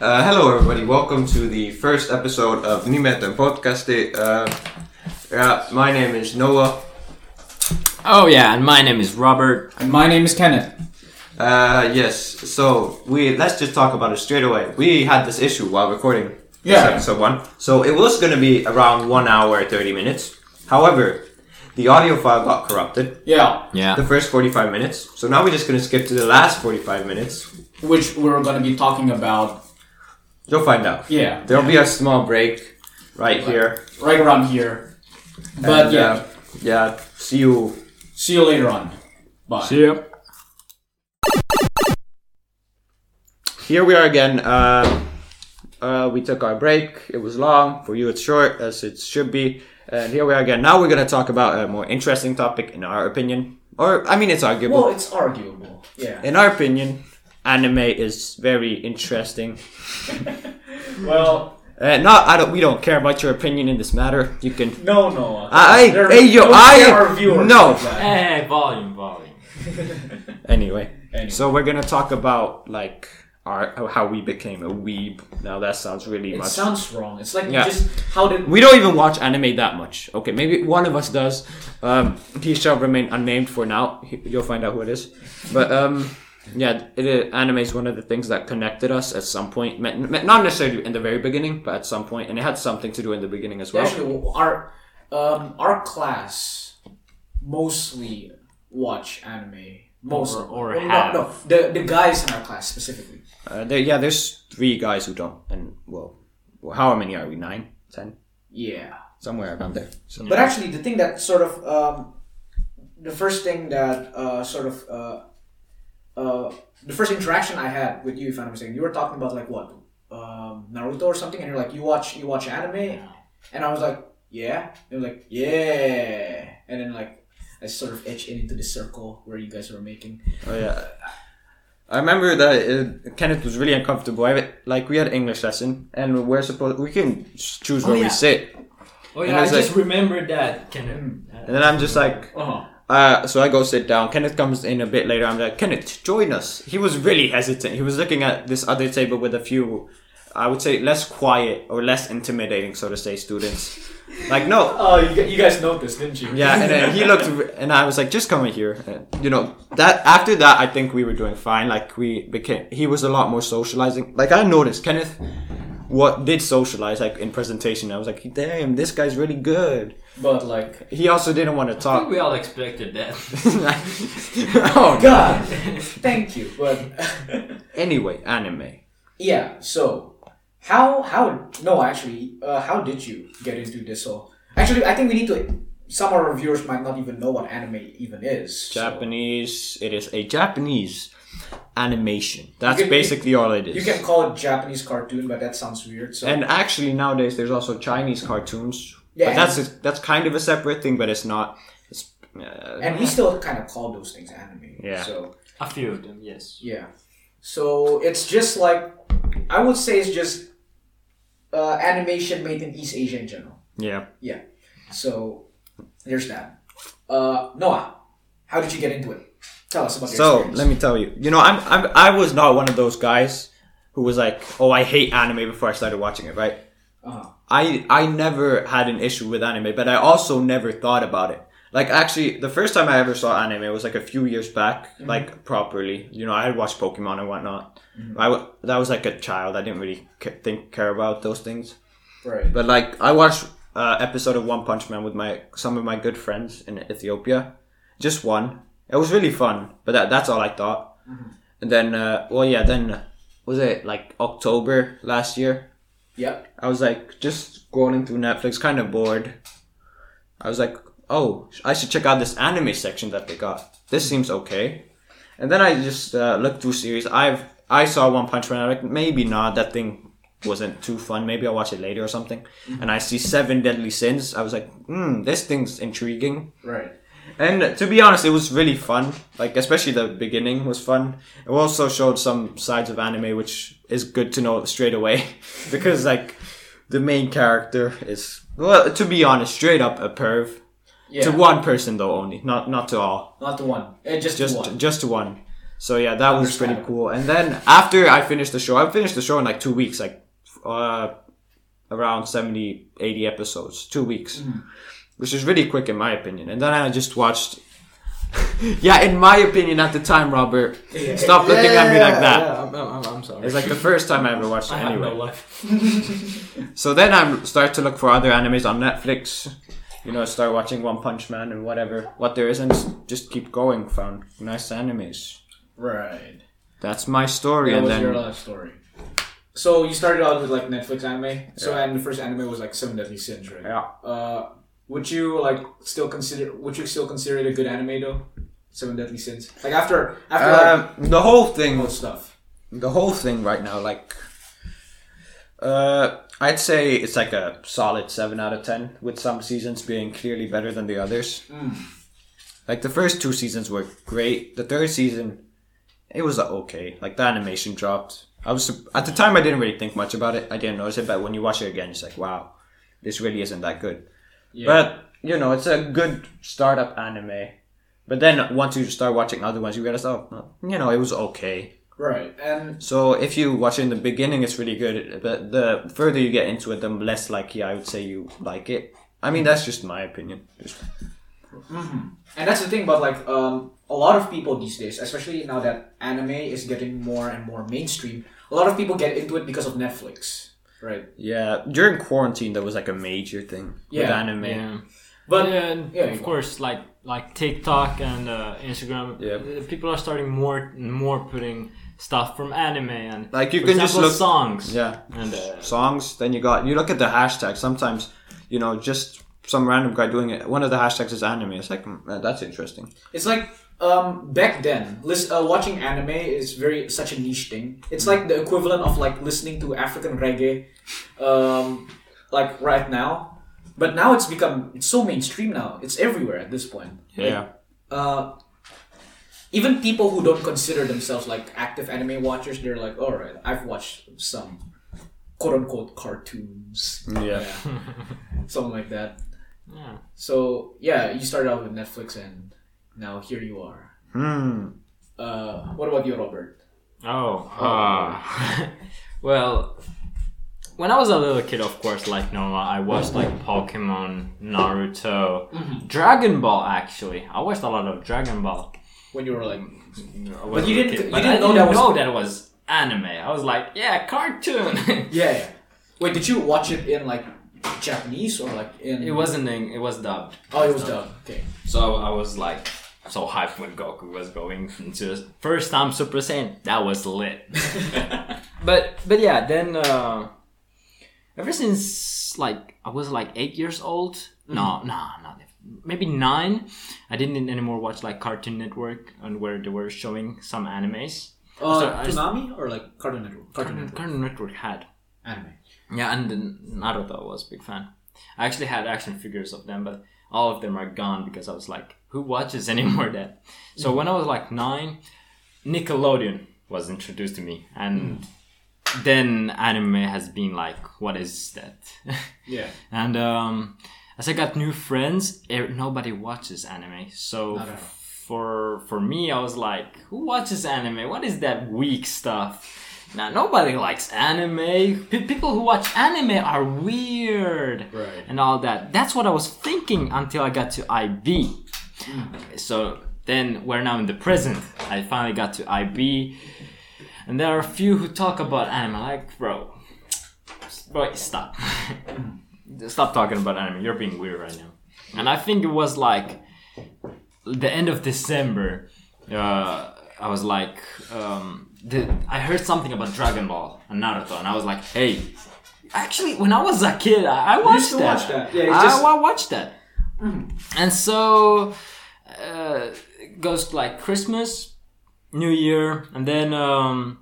Uh, hello, everybody. Welcome to the first episode of Nimetten Podcast. Uh, yeah, my name is Noah. Oh yeah, and my name is Robert. And my name is Kenneth. Uh, yes, so we let's just talk about it straight away. We had this issue while recording this Yeah. episode one, so it was going to be around one hour thirty minutes. However, the audio file got corrupted. Yeah. Yeah. The first forty-five minutes. So now we're just going to skip to the last forty-five minutes. Which we're gonna be talking about. You'll find out. Yeah. There'll be a small break right here. Right around here. But And, yeah. uh, yeah. See you See you later on. Bye. See ya. Here we are again. Uh, uh, we took our break. It was long. For you, it's short, as it should be. And here we are again. Now we're going to talk about a more interesting topic, in our opinion. Or, I mean, it's arguable. Well, it's arguable. Yeah. in our opinion, anime is very interesting. Well, Uh, not, I don't. We don't care about your opinion in this matter. You can. no, no. I, There- hey, yo, don't I. scare our viewers no. like. Hey, volume, volume. Anyway, Anyway. so we're gonna talk about like our how we became a weeb. Now that sounds really It much. sounds wrong. It's like Yeah. just how did We don't even watch anime that much. Okay, maybe one of us does. Um, he shall remain unnamed for now. He, you'll find out who it is. But um, yeah, it, it, anime is one of the things that connected us at some point. Me- me- Not necessarily in the very beginning, but at some point, and it had something to do in the beginning as well. actually our um our class mostly watch anime. Most Or- or well, have. no, no the the guys in our class specifically. Uh, there, yeah, there's three guys who don't, and well, well, how many are we? Nine, ten, Yeah. somewhere around there. So, But actually, the thing that sort of um, the first thing that uh, sort of uh, uh, the first interaction I had with you, if I'm not mistaken, you were talking about like what um, Naruto or something, and you're like, you watch you watch anime, and I was like, yeah, and you're like, yeah, and then like I sort of etched into the circle where you guys were making. Oh yeah. I remember that uh, Kenneth was really uncomfortable. I, like we had English lesson, and we're supposed we can s- choose where Oh, we yeah. sit, Oh And yeah, I it's just like- remembered that. Kenneth. and then I'm just like, Uh huh. Uh, so I go sit down. Kenneth comes in a bit later. I'm like, Kenneth, join us. He was really hesitant. He was looking at this other table with a few, I would say, less quiet or less intimidating, so to say, students. Like, no, Oh, you, gu- you guys noticed, didn't you? Yeah, and then he looked, and I was like, just come in here. And, you know, that after that, I think we were doing fine. Like we became, he was a lot more socializing. Like I noticed, Kenneth, what did socialize like in presentation. I was like, damn, this guy's really good. But like, He also didn't want to I think talk. we all expected that. oh God, thank you. But Anyway, anime. Yeah. So, how how no actually, uh, how did you get into this? So actually, I think we need to. Some of our viewers might not even know what anime even is. so- Japanese. It is a Japanese animation. That's can- basically all it is. You can call it Japanese cartoon, but that sounds weird. So And actually, nowadays there's also Chinese cartoons. Yeah, but that's a, that's kind of a separate thing, but it's not. It's, uh, and we still kind of call those things anime. Yeah. So A few of them, yes. yeah. So it's just like I would say it's just uh, animation made in East Asia in general. yeah. Yeah. So there's that. Uh, Noah, how did you get into it? Tell us about your So let me tell you, you know, I'm, I'm I was not one of those guys who was like, oh, I hate anime before I started watching it, right? Uh-huh. I I never had an issue with anime, but I also never thought about it. Like actually, the first time I ever saw anime was like a few years back, like properly. You know, I had watched Pokemon and whatnot. I w- that was like a child. I didn't really ca- think care about those things. Right. But like, I watched uh, episode of One Punch Man with my some of my good friends in Ethiopia. Just one. It was really fun, but that, that's all I thought. And then, uh, well, yeah, then was it like October last year? Yep. I was like just scrolling through Netflix, kind of bored. I was like, oh, I should check out this anime section that they got. This seems okay. And then I just uh, looked through series. I've I saw One Punch Man. I'm like, maybe not. That thing wasn't too fun. Maybe I'll watch it later or something. And I see Seven Deadly Sins. I was like, hmm, this thing's intriguing. Right. And to be honest, it was really fun. Like especially the beginning was fun. It also showed some sides of anime, which is good to know straight away, because like the main character is well, to be honest, straight up a perv. Yeah. To one person though only, not not to all. Not the one. Eh, just, Just the one. just to one. So yeah, that was pretty cool. And then after I finished the show, I finished the show in like two weeks, like uh, around 70, 80 episodes, two weeks, which is really quick in my opinion. And then I just watched. yeah, in my opinion, at the time, Robert, Yeah. stop looking at me like that. Yeah, I'm, I'm, I'm sorry. It's like the first time I ever watched it I have anyway. no life. So then I start to look for other animes on Netflix. You know, start watching One Punch Man and whatever what there is, and just keep going. Found nice animes. Right. That's my story, That and was then your last story. So you started out with like Netflix anime. So and the first anime was like Seven Deadly Sins, right? yeah, Uh, would you like still consider? Would you still consider it a good anime though? Seven Deadly Sins. Like after after like um, the whole thing, all stuff. the whole thing right now, like, uh, I'd say it's like a solid seven out of ten, with some seasons being clearly better than the others. Like the first two seasons were great. The third season, it was okay. Like the animation dropped. I was at the time I didn't really think much about it. I didn't notice it, but when you watch it again, it's like, wow, this really isn't that good. Yeah. But you know, it's a good startup anime. But then once you start watching other ones, you realize, oh, you know, it was okay. right, and So if you watch it in the beginning, it's really good. But the further you get into it, the less likely I would say you like it. I mean, that's just my opinion. Just- and that's the thing about like um a lot of people these days, especially now that anime is getting more and more mainstream. A lot of people get into it because of Netflix, right? yeah, during quarantine, that was like a major thing with Yeah, anime. Yeah. But yeah, and yeah, of course, like like TikTok and uh, Instagram, Yeah. uh, people are starting more and more putting stuff from anime and Like, you for can just look- songs. Yeah, And uh, songs. Then you got you look at the hashtag. Sometimes you know just some random guy doing it. One of the hashtags is anime. It's like mm, that's interesting. It's like um, back then, lis- uh, watching anime is very such a niche thing. It's like the equivalent of like listening to African reggae, um, like right now. But now it's become it's so mainstream now. It's everywhere at this point. Yeah. Uh, even people who don't consider themselves like active anime watchers, they're like, all right, I've watched some quote unquote cartoons, Yeah. something like that. yeah. So yeah, you started out with Netflix, and now here you are. Hmm. Uh, what about you, Robert? Oh, uh, well, when I was a little kid, of course, like Noah, I watched like Pokemon, Naruto, Dragon Ball. Actually, I watched a lot of Dragon Ball. When you were like, But you didn't- you but didn't I know didn't that was- know that it was anime. I was like, yeah, cartoon. yeah, yeah. Wait, did you watch it in like Japanese or like in? it wasn't. in- It was dubbed. Oh, it was dubbed. Okay. So I was like so hyped when Goku was going into his first time Super Saiyan. That was lit. but but yeah, then uh, ever since like I was like eight years old. No, no, not maybe nine. I didn't anymore watch like Cartoon Network and where they were showing some animes. Uh, So I or like Cartoon Network? Cartoon Cartoon, Network. Cartoon Network had. Anime. Yeah, and Naruto was a big fan. I actually had action figures of them, but all of them are gone because I was like, who watches anymore that? So when I was like nine, Nickelodeon was introduced to me, and then anime has been like, what is that? Yeah. and um, as I got new friends, er- nobody watches anime. So for for me, I was like, who watches anime? What is that weak stuff? Now nobody likes anime. P- people who watch anime are weird, Right. And all that. That's what I was thinking until I got to IB. So then we're now in the present. I finally got to IB, and there are a few who talk about anime. Like, bro, bro, stop, stop talking about anime. You're being weird right now. And I think it was like the end of December. Uh, I was like, um, the, I heard something about Dragon Ball and Naruto, and I was like, hey. Actually, when I was a kid, I, I watched that. that. Yeah, I, just- I watched that. And so uh, it goes like Christmas, New Year, and then um,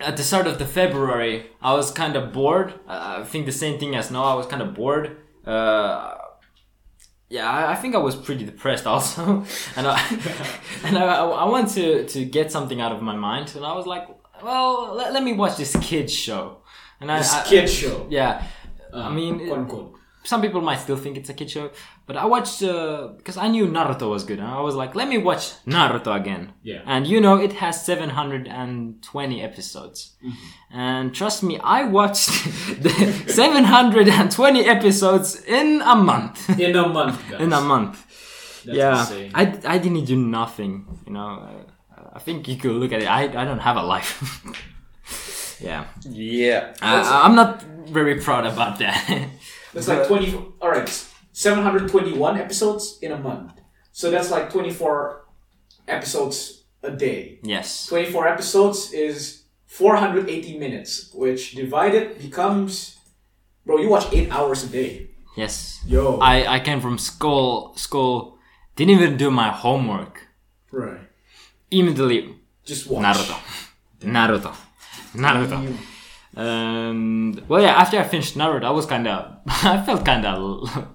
at the start of the February, I was kind of bored. Uh, I think the same thing as now. I was kind of bored. Uh, yeah, I, I think I was pretty depressed also, and I and I, I want to to get something out of my mind, and I was like, well, let, let me watch this kids show. And I, This I- kid show. yeah. Uh, I mean. Some people might still think it's a kid show, but I watched uh, because I knew Naruto was good, and I was like, let me watch Naruto again. Yeah. And you know, it has 720 episodes, Mm-hmm. and trust me, I watched the 720 episodes in a month. In a month, guys. in a month. That's yeah, insane. I, I didn't do nothing. You know, uh, I think you could look at it. I, I don't have a life. yeah, Yeah. I, I'm not very proud about that. That's like 20. All right, 721 episodes in a month. So that's like 24 episodes a day. yes. 24 episodes is 480 minutes, which divided becomes. Bro, you watch 8 hours a day. Yes. Yo. I, I came from school school didn't even do my homework. right. Immediately Just watch. Naruto. Naruto. Naruto. And well yeah, after I finished Naruto I was kinda I felt kinda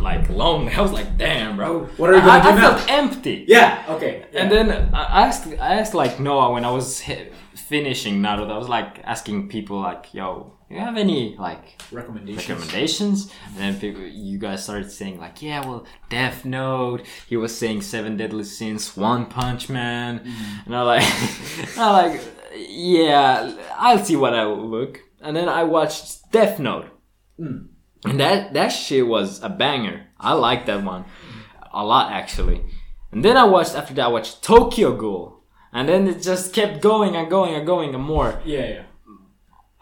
like lonely. I was like, damn bro. Oh, what are you gonna I, do I now? felt empty. Yeah, okay. And then I asked, I asked like Noah when I was hi- finishing Naruto. I was like asking people like, "Yo, you have any like recommendations. recommendations?" And then people, you guys started saying like, "Yeah, well, Death Note." He was saying Seven Deadly Sins, One Punch Man, mm-hmm. and I like, I like, yeah, I'll see what I will look. And then I watched Death Note, hmm. and that that shit was a banger. I like that one a lot actually. And then I watched after that I watched Tokyo Ghoul. And then it just kept going and going and going and more. Yeah, yeah.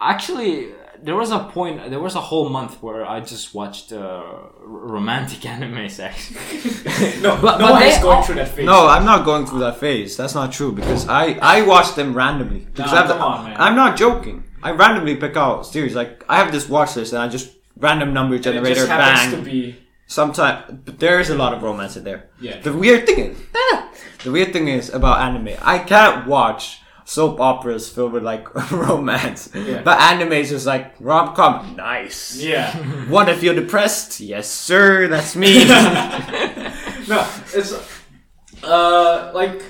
Actually, there was a point, there was a whole month where I just watched uh, romantic anime sex. No, But- no but one they is going all- through that phase. No, I'm not going through that phase. That's not true because I I watch them randomly. Because Nah, I've- come on, man. I'm not joking. I randomly pick out series. Like I have this watch list and I just random number it generator just bang. to be. Sometimes, but there is a lot of romance in there. Yeah. The weird thing is, the weird thing is about anime. I can't watch soap operas filled with like romance. Yeah. But anime is just like rom com. Nice. Yeah. Want to feel depressed? Yes, sir. That's me. no, it's uh like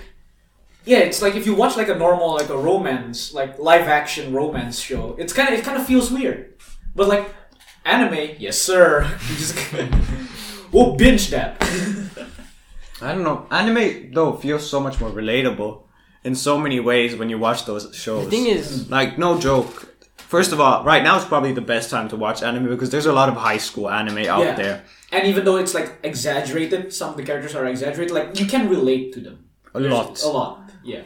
yeah, it's like if you watch like a normal like a romance, like live action romance show, it's kind of it kind of feels weird. But like anime, yes sir, we'll binge that. I don't know. Anime though feels so much more relatable in so many ways when you watch those shows. the thing is, like no joke. First of all, right now is probably the best time to watch anime because there's a lot of high school anime out Yeah. there. And even though it's like exaggerated, some of the characters are exaggerated. Like you can relate to them A There's lot. A lot. Yeah.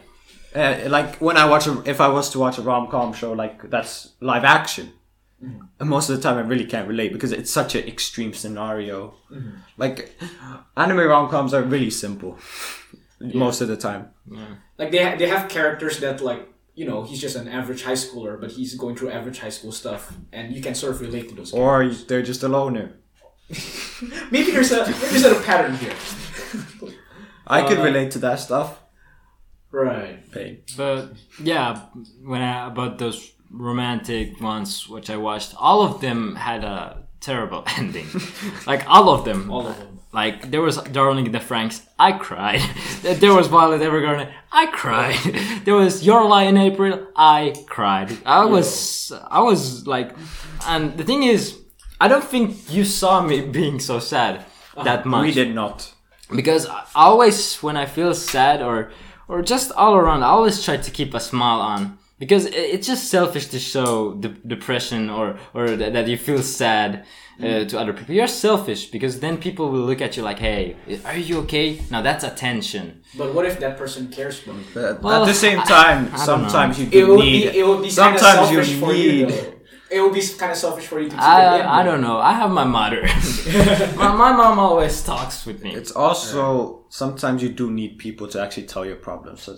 Uh, like when I watch a, if I was to watch a rom com show like that's live action, and most of the time I really can't relate because it's such an extreme scenario. Like anime rom coms are really simple most of the time. Like they they have characters that like you know he's just an average high schooler, but he's going through average high school stuff, and you can sort of relate to those. Or they're just a loner. Maybe there's a maybe there's a pattern here. I could Uh, relate to that stuff. Right. Pain. but yeah, when I about those romantic ones which I watched, all of them had a terrible ending. like all of them. All of them. Like there was Darling in the Franxx, I cried. there was Violet Evergarden, I cried. there was Your Lie in April, I cried. I was, I was like, and the thing is, I don't think you saw me being so sad that much We did not. because I always when I feel sad or or just all around, I always try to keep a smile on because it's just selfish to show de- depression or or that, that you feel sad. Uh, to other people, you're selfish because then people will look at you like, "Hey, are you okay?" Now that's attention. But what if that person cares about you? But Well, at the same time, I don't sometimes you It do would need. be it would be kind of sometimes selfish you for you. need. Though. It would be kind of selfish for you to keep it in. I I don't know. I have my mother. my, my mom always talks with me. It's also sometimes you do need people to actually tell your problems. So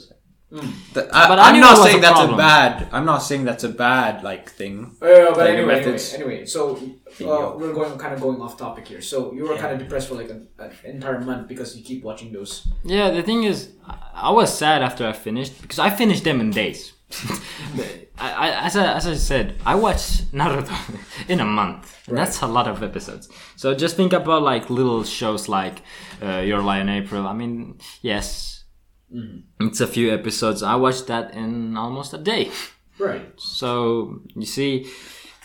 it's- The- I, But I am not saying a that's problem. a bad. I'm not saying that's a bad like thing. Uh, but Like anyway, anyway, anyway, so uh, we're going kind of going off topic here. So you were kind of depressed for like an, an entire month because you keep watching those. Yeah, the thing is, I- I was sad after I finished because I finished them in days. I, I, as, I, as I said, I watched Naruto in a month. That's a lot of episodes. So just think about like little shows like uh, Your Lie in April. I mean, yes, it's a few episodes. I watched that in almost a day. Right. So you see,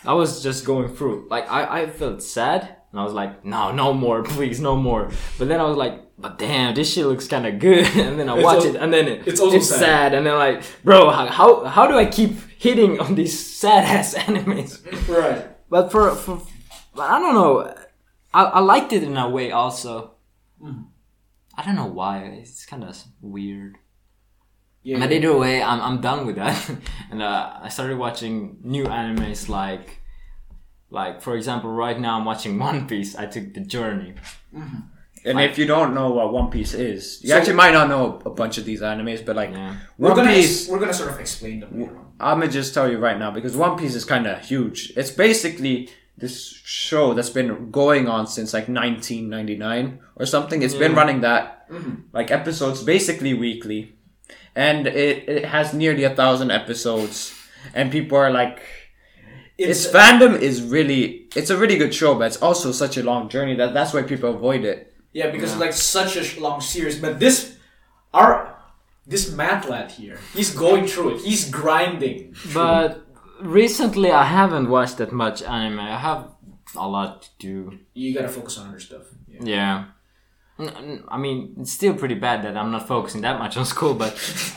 I was just going through. Like I, I felt sad, And I was like, no, no more, please, no more. But then I was like, but damn, this shit looks kind of good. and then I It's watch it, and then it, it's also sad. sad. And then like, bro, how, how how do I keep hitting on these sad ass animes? Right. But for for, but I don't know. I, I liked it in a way also. Mm. I don't know why. It's kind of weird. Yeah. But either way, I'm, I'm done with that. and uh, I started watching new animes like, like for example, right now I'm watching One Piece. I took the journey. And if you don't know what One Piece is, you So- actually might not know a bunch of these animes, but like Yeah. we're One gonna Piece, we're gonna sort of explain them. I'm gonna just tell you right now because One Piece is kind of huge. It's basically this show that's been going on since like 1999 or something. It's been mm. running that mm-hmm. like episodes basically weekly, and it it has nearly a thousand episodes, and people are like. Its fandom is really it's a really good show, but it's also such a long journey that that's why people avoid it. Yeah, because like such a long series, but this our this Matt lad here, he's going through it. He's grinding. But recently I haven't watched that much anime. I have a lot to do. You gotta focus on other stuff. Yeah. Yeah. N- n- I mean, it's still pretty bad that I'm not focusing that much on school, but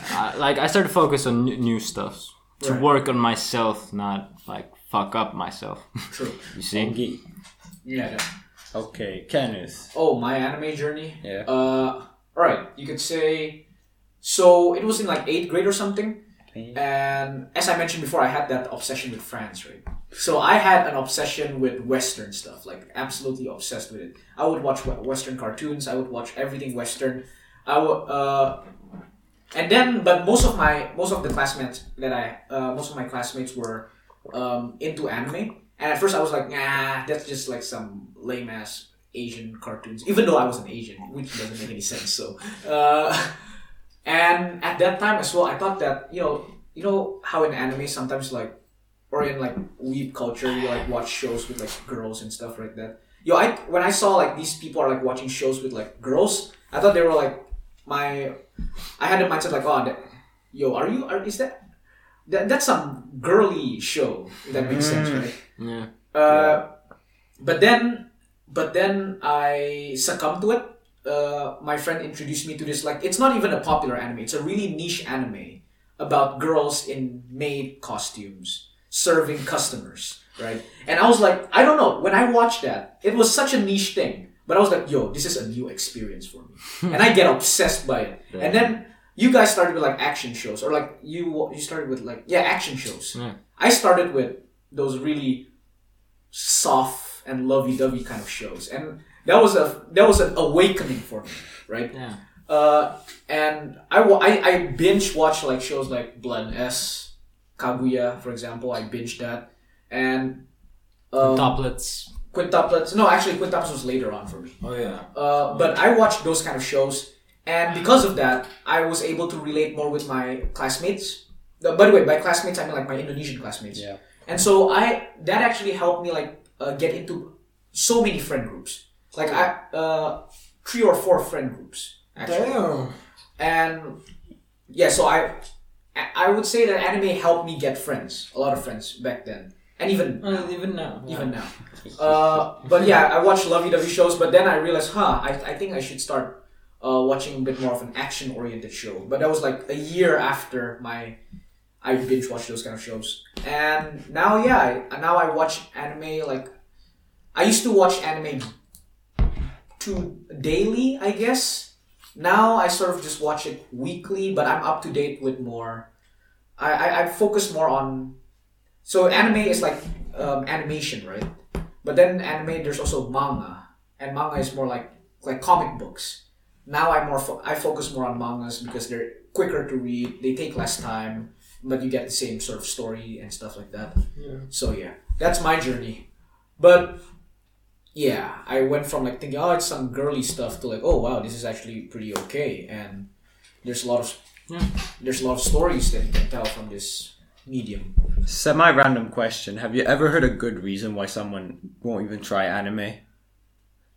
uh, like I started to focus on n- new stuff to Right. work on myself, not like fuck up myself. True. you see? Yeah. that- Okay, Kenneth. Oh, my anime journey. Yeah. Uh, all right. You could say. So it was in like eighth grade or something, and as I mentioned before, I had that obsession with France, right? So I had an obsession with Western stuff, like absolutely obsessed with it. I would watch Western cartoons. I would watch everything Western. I would, uh, and then, but most of my most of the classmates that I, uh, most of my classmates were um, into anime. And at first I was like, nah, that's just like some lame ass Asian cartoons. Even though I was an Asian, which doesn't make any sense. So, uh, and at that time as well, I thought that you know, you know how in anime sometimes like, or in like weeb culture, you like watch shows with like girls and stuff like that. Yo, I when I saw like these people are like watching shows with like girls, I thought they were like my. I had the mindset like, oh, that, yo, are you? Are, is that? That, that's some girly show. If that makes sense, right? Yeah. Uh, but then, but then I succumbed to it. Uh, my friend introduced me to this. Like, it's not even a popular anime. It's a really niche anime about girls in maid costumes serving customers, right? And I was like, I don't know. When I watched that, it was such a niche thing. But I was like, yo, this is a new experience for me, and I get obsessed by it. And then you guys started with like action shows, or like you you started with like yeah action shows. Yeah. I started with those really soft and lovey-dovey kind of shows, and that was a that was an awakening for me, right? Yeah. Uh, and I, I I binge watch like shows like Blend S, Kaguya, for example. I binge that, and um, Toplets. Quintuplets. No, actually, Quintuplets was later on for me. Oh yeah. Uh, but I watched those kind of shows, and because of that, I was able to relate more with my classmates. By the way, by classmates, I mean like my Indonesian classmates. Yeah. And so I that actually helped me like uh, get into so many friend groups. Like I uh, three or four friend groups actually. And yeah, so I I would say that anime helped me get friends, a lot of friends back then, and even even now. even now. Uh, but yeah, I watched lovey-dovey shows, but then I realized, huh, I, I think I should start uh, watching a bit more of an action-oriented show. But that was like a year after my I binge watched those kind of shows, and now yeah, I, now I watch anime like I used to watch anime to daily, I guess. Now I sort of just watch it weekly, but I'm up to date with more. I I, I focus more on. So anime is like um, animation, right? But then anime, there's also manga, and manga is more like like comic books. Now I more fo- I focus more on mangas because they're quicker to read. They take less time, but you get the same sort of story and stuff like that. So yeah, that's my journey. But yeah, I went from like thinking, oh, it's some girly stuff to like, oh wow, this is actually pretty okay, and there's a lot of Yeah. there's a lot of stories that you can tell from this medium. Semi random question. Have you ever heard a good reason why someone won't even try anime?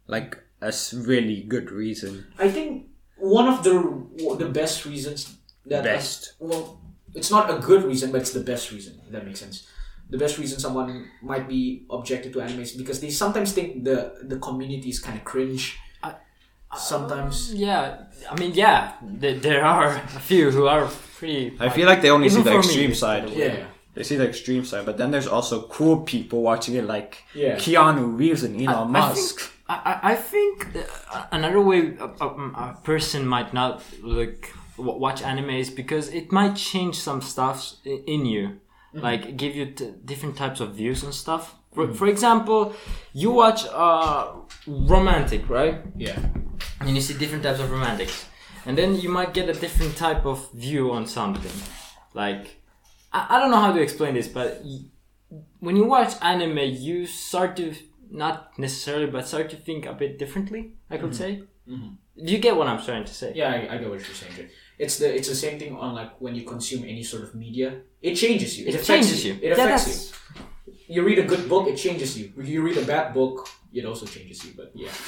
Like a really good reason. I think one of the the best reasons that Best. well, it's not a good reason, but it's the best reason. If that makes sense. The best reason someone might be objected to anime is because they sometimes think the the community is kind of cringe. sometimes. Yeah, I mean, yeah, th- there are a few who are pretty. I feel like they only see the for me, extreme side. totally- Yeah. They see the extreme side, but then there's also cool people watching it, like Yeah. Keanu Reeves and Elon I Musk. think, I, I- I think uh, another way a, a, a person might not like watch anime is because it might change some stuff in you, Mm-hmm. like give you t- different types of views and stuff. For, mm-hmm. for example, you watch uh, romantic, right? Yeah. and you see different types of romantics and then you might get a different type of view on something like i, I don't know how to explain this but y- when you watch anime you start to not necessarily but start to think a bit differently i could mm-hmm. say do you get what i'm trying to say Yeah, I, I get what you're saying. Jay. It's the it's the same thing on like when you consume any sort of media. It changes you. It, it affects changes you It affects that's- you. You read a good book, it changes you. You read a bad book, it also changes you. But yeah.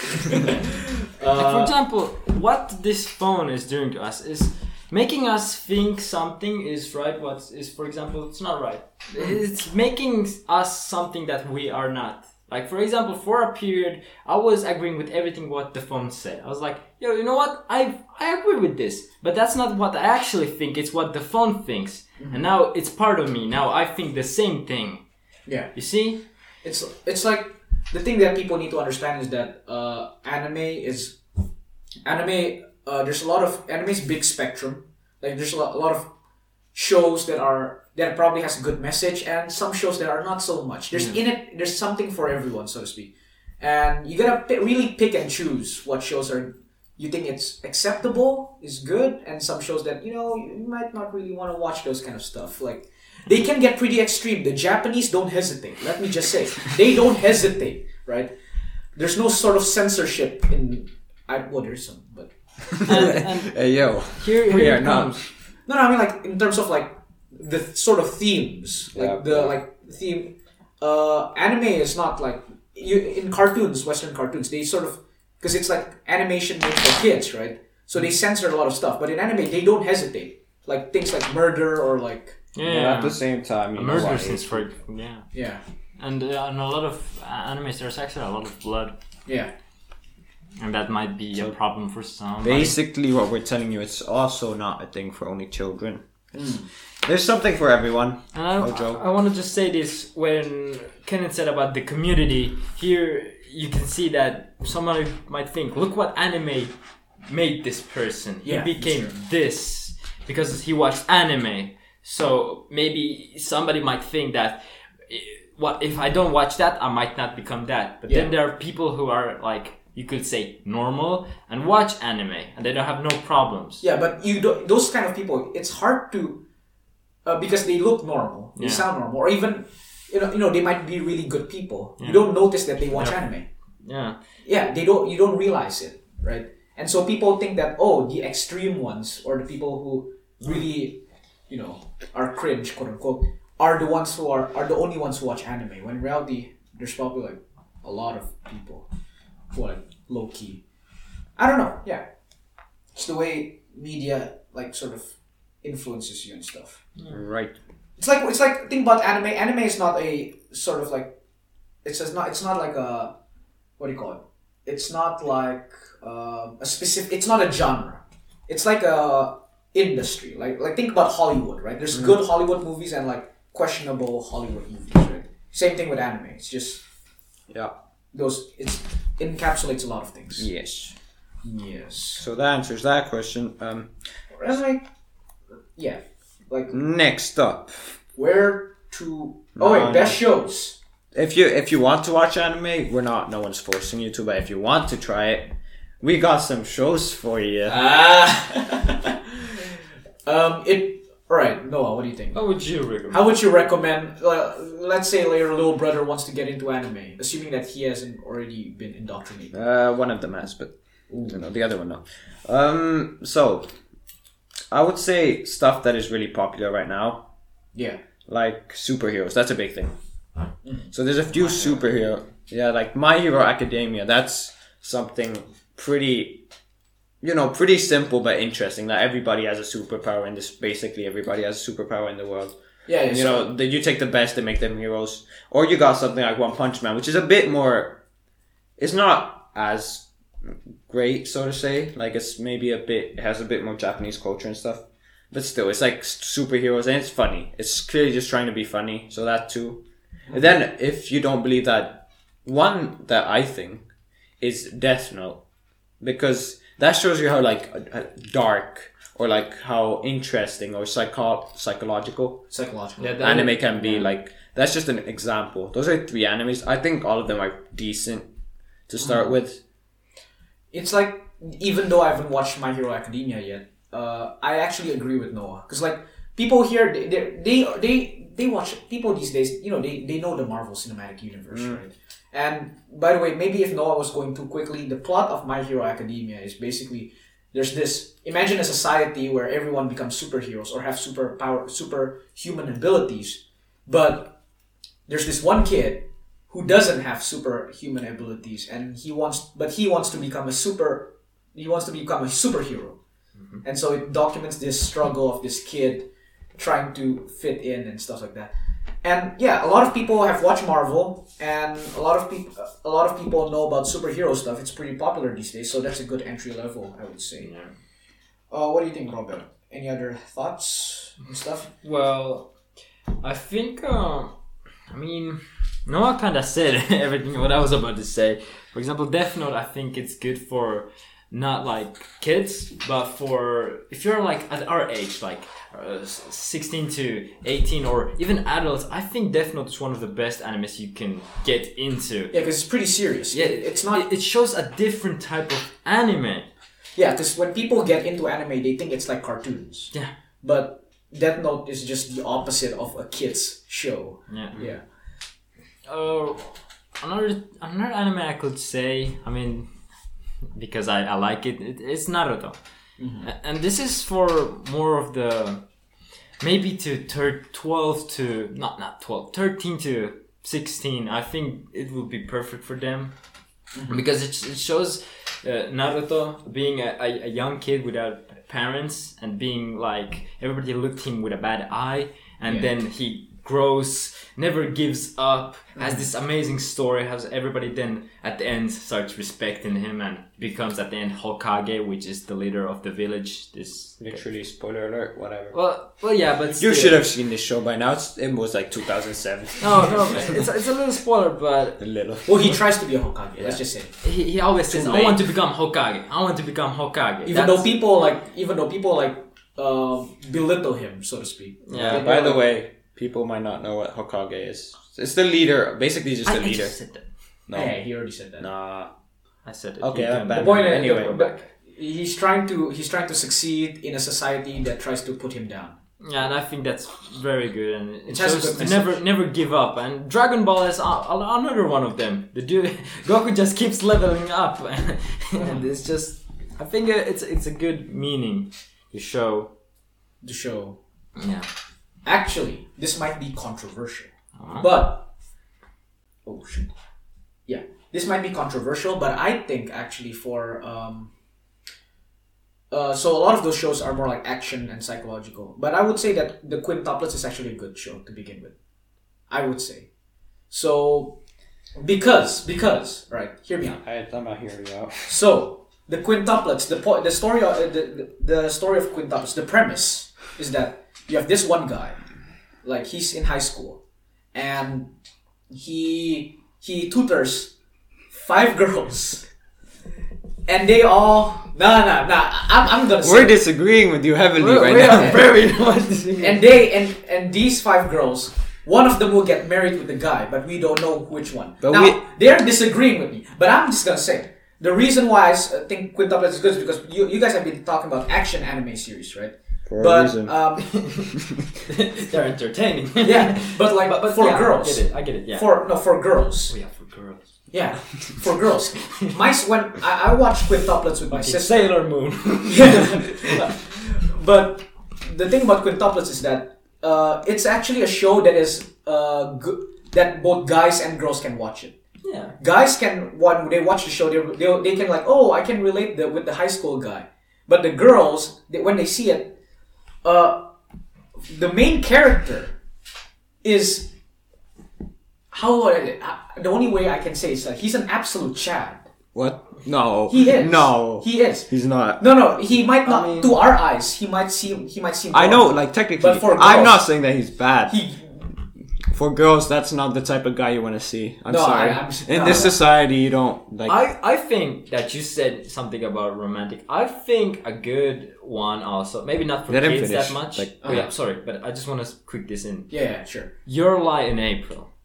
Like, for uh, example, what this phone is doing to us is making us think something is right. What is, for example, it's not right. It's making us something that we are not. Like, for example, for a period, I was agreeing with everything what the phone said. I was like, yo, you know what? I I agree with this, but that's not what I actually think. It's what the phone thinks, and now it's part of me. Now I think the same thing. yeah. You see? It's it's like the thing that people need to understand is that uh, anime is anime. Uh, there's a lot of anime's big spectrum. Like there's a lot, a lot of shows that are that probably has a good message, and some shows that are not so much. There's in it. There's something for everyone, so to speak. And you gotta pi- really pick and choose what shows are you think it's acceptable, is good, and some shows that you know you might not really want to watch those kind of stuff. Like they can get pretty extreme. The Japanese don't hesitate. Let me just say, they don't hesitate, right? There's no sort of censorship in. I well, there's some, but And, and Hey yo, here, here We it are not. comes. no, no. I mean like in terms of like the sort of themes, like Yeah. the like theme. Uh, anime is not like you in cartoons, Western cartoons. They sort of because it's like animation made for kids, right? So they censor a lot of stuff. But in anime, they don't hesitate. Like things like murder or like Yeah. But at the same time, you murder what, scenes it's- for yeah. yeah, And uh, in a lot of uh, animes, there's actually a lot of blood, yeah. and that might be a problem for some. Basically, what we're telling you, it's also not a thing for only children. There's something for everyone. And I, Ojo. I, want to just say this when Kenneth said about the community. Here, you can see that somebody might think, "Look what anime made this person. Yeah, he became this because he watched anime." So maybe somebody might think that. eh, What if I don't watch that? I might not become that. But Yeah. then there are people who are like you could say normal and watch anime and they don't have no problems. Yeah, but you don't, those kind of people, it's hard to uh, because they look normal, they Yeah. sound normal, or even you know, you know, they might be really good people. You don't notice that they watch Yeah. anime. Yeah. Yeah, they don't. You don't realize it, right? And so people think that oh, the extreme ones or the people who really, you know, are cringe, quote unquote, are the ones who are are the only ones who watch anime. When in reality, there's probably like a lot of people who are like low key. I don't know. Yeah, it's the way media like sort of influences you and stuff. Right. It's like it's like think about anime. Anime is not a sort of like it's just not it's not like a what do you call it? It's not like um, a specific. It's not a genre. It's like a industry. Like like think about Hollywood, right? There's good Hollywood movies and like questionable Hollywood movies, right? Same thing with anime. It's just Yeah. those. It's encapsulates a lot of things. Yes. Yes. So that answers that question. Um, And like, yeah, like next up, where to? Oh No, wait, best shows. if you if you want to watch anime, we're not. No one's forcing you to. But if you want to try it, we got some shows for you. Ah. um. It. All right, Noah. What do you think? What would you recommend? How would you recommend? Uh, let's say your little brother wants to get into anime, assuming that he hasn't already been indoctrinated. Uh, one of them has, but you know the other one no. Um, so I would say stuff that is really popular right now, Yeah. like superheroes. That's a big thing. Mm. So there's a few superhero, yeah, like My Hero Academia. That's something pretty, you know, pretty simple but interesting. That everybody has a superpower in this. Basically, everybody has a superpower in the world. Yeah, yeah, you so- know, that you take the best and make them heroes, or you got something like One Punch Man, which is a bit more. It's not as great, so to say. Like it's maybe a bit it has a bit more Japanese culture and stuff, but still, it's like superheroes and it's funny. It's clearly just trying to be funny, so that too. And then if you don't believe that, one that I think is Death Note, because that shows you how like uh, dark or like how interesting or psycho- psychological Psychological. Yeah, that- anime can be like that's just an example those are three animes i think all of them are decent to start with it's like even though I haven't watched My Hero Academia yet, uh, I actually agree with Noah because like people here they they they they, they watch people these days you know they, they know the Marvel Cinematic Universe right. And by the way, maybe if Noah was going too quickly, the plot of My Hero Academia is basically there's this imagine a society where everyone becomes superheroes or have super power superhuman abilities, but there's this one kid who doesn't have superhuman abilities and he wants but he wants to become a super he wants to become a superhero. And so it documents this struggle of this kid trying to fit in and stuff like that. And yeah a lot of people have watched marvel and a lot of people a lot of people know about superhero stuff. It's pretty popular these days so that's a good entry level i would say. Uh, what do you think robert? Any other thoughts and stuff? Well, I think, uh, I mean, Noah kind of said everything what I was about to say. For example, Death Note, I think it's good for not like kids, but for if you're like at our age, like uh, 16 to 18, or even adults, I think Death Note is one of the best animes you can get into. yeah because it's pretty serious Yeah, It- it's not It, it shows a different type of anime. Yeah, because when people get into anime, they think it's like cartoons. Yeah. But Death Note is just the opposite of a kids show. Yeah. Yeah. Uh, another another anime I could say, I mean, because I, I like it, it it's Naruto, A- and this is for more of the maybe to thir- 12 to not not 12 13 to 16 i think it would be perfect for them. Because it, it shows uh, naruto being a, a, a young kid without parents and being like everybody looked him with a bad eye and Yeah. then he grows never gives up has this amazing story has everybody then at the end starts respecting him and becomes at the end hokage which is the leader of the village. This literally spoiler alert whatever. Well well yeah but you should have seen this show by now. It's, it was like 2007 no no it's, it's a little spoiler but a little. Well, he tries to be a Hokage. Let's just say. he, he always says Too i want to become hokage. I want to become hokage. Even That's- though people like, even though people like, um, belittle him, so to speak. Yeah. They by don't- the way people might not know what hokage is it's the leader basically just the I leader just said that no Hey, he already said that. nah i said it Okay, You I'm can- bad. The point Anyway. the- but he's trying to he's trying to succeed in a society that tries to put him down. yeah and i think that's very good and it, It has a shows good to message. never never give up and dragon ball is a- a- another one of them the dude goku just keeps leveling up and it's just i think it's it's a good meaning to show The show. yeah Actually, this might be controversial, Uh-huh. but oh shit, yeah, this might be controversial, but I think actually for um, uh, so a lot of those shows are more like action and psychological, but I would say that the Quintuplets is actually a good show to begin with. I would say, so because because right, hear me out. I, I'm not hearing you out So the quintuplets, the point, the story of uh, the, the the story of quintuplets, the premise is that you have this one guy, like he's in high school, and he he tutors five girls, and they all no no no. I'm, I'm gonna we're disagreeing with you heavily we, right we now. are very much and they and and these five girls one of them will get married with the guy but we don't know which one. But now we- they're disagreeing with me but i'm just gonna say the reason why I think quintuplets is good is because you, you guys have been talking about action anime series right For a but reason. um they're entertaining yeah but like but, but for yeah, girls I get it I get it yeah for no for girls oh, yeah for girls yeah for girls my when i, I watch quintuplets with my sister Sailor Moon Yeah. but the thing about quintuplets is that uh, it's actually a show that is uh, good that both guys and girls can watch it. yeah Guys can when they watch the show, they they, they can like, oh, I can relate the, with the high school guy. But the girls, they, when they see it, uh, the main character is how I, uh, the only way I can say is that he's an absolute Chad. What? No. He is. No. he is. He's not. No, no, he might not. mean- to our eyes, he might seem. He might seem. I know, like technically, But for I'm not saying that he's bad. he. For girls, that's not the type of guy you want to see. I'm No, sorry. I- I'm- In no. this society, you don't like. I, I think that you said something about romantic. I think a good one also, maybe not for Let kids finish, that much. like- oh yeah, sorry, but I just want to quick this in. Yeah, yeah, sure. Your lie in April.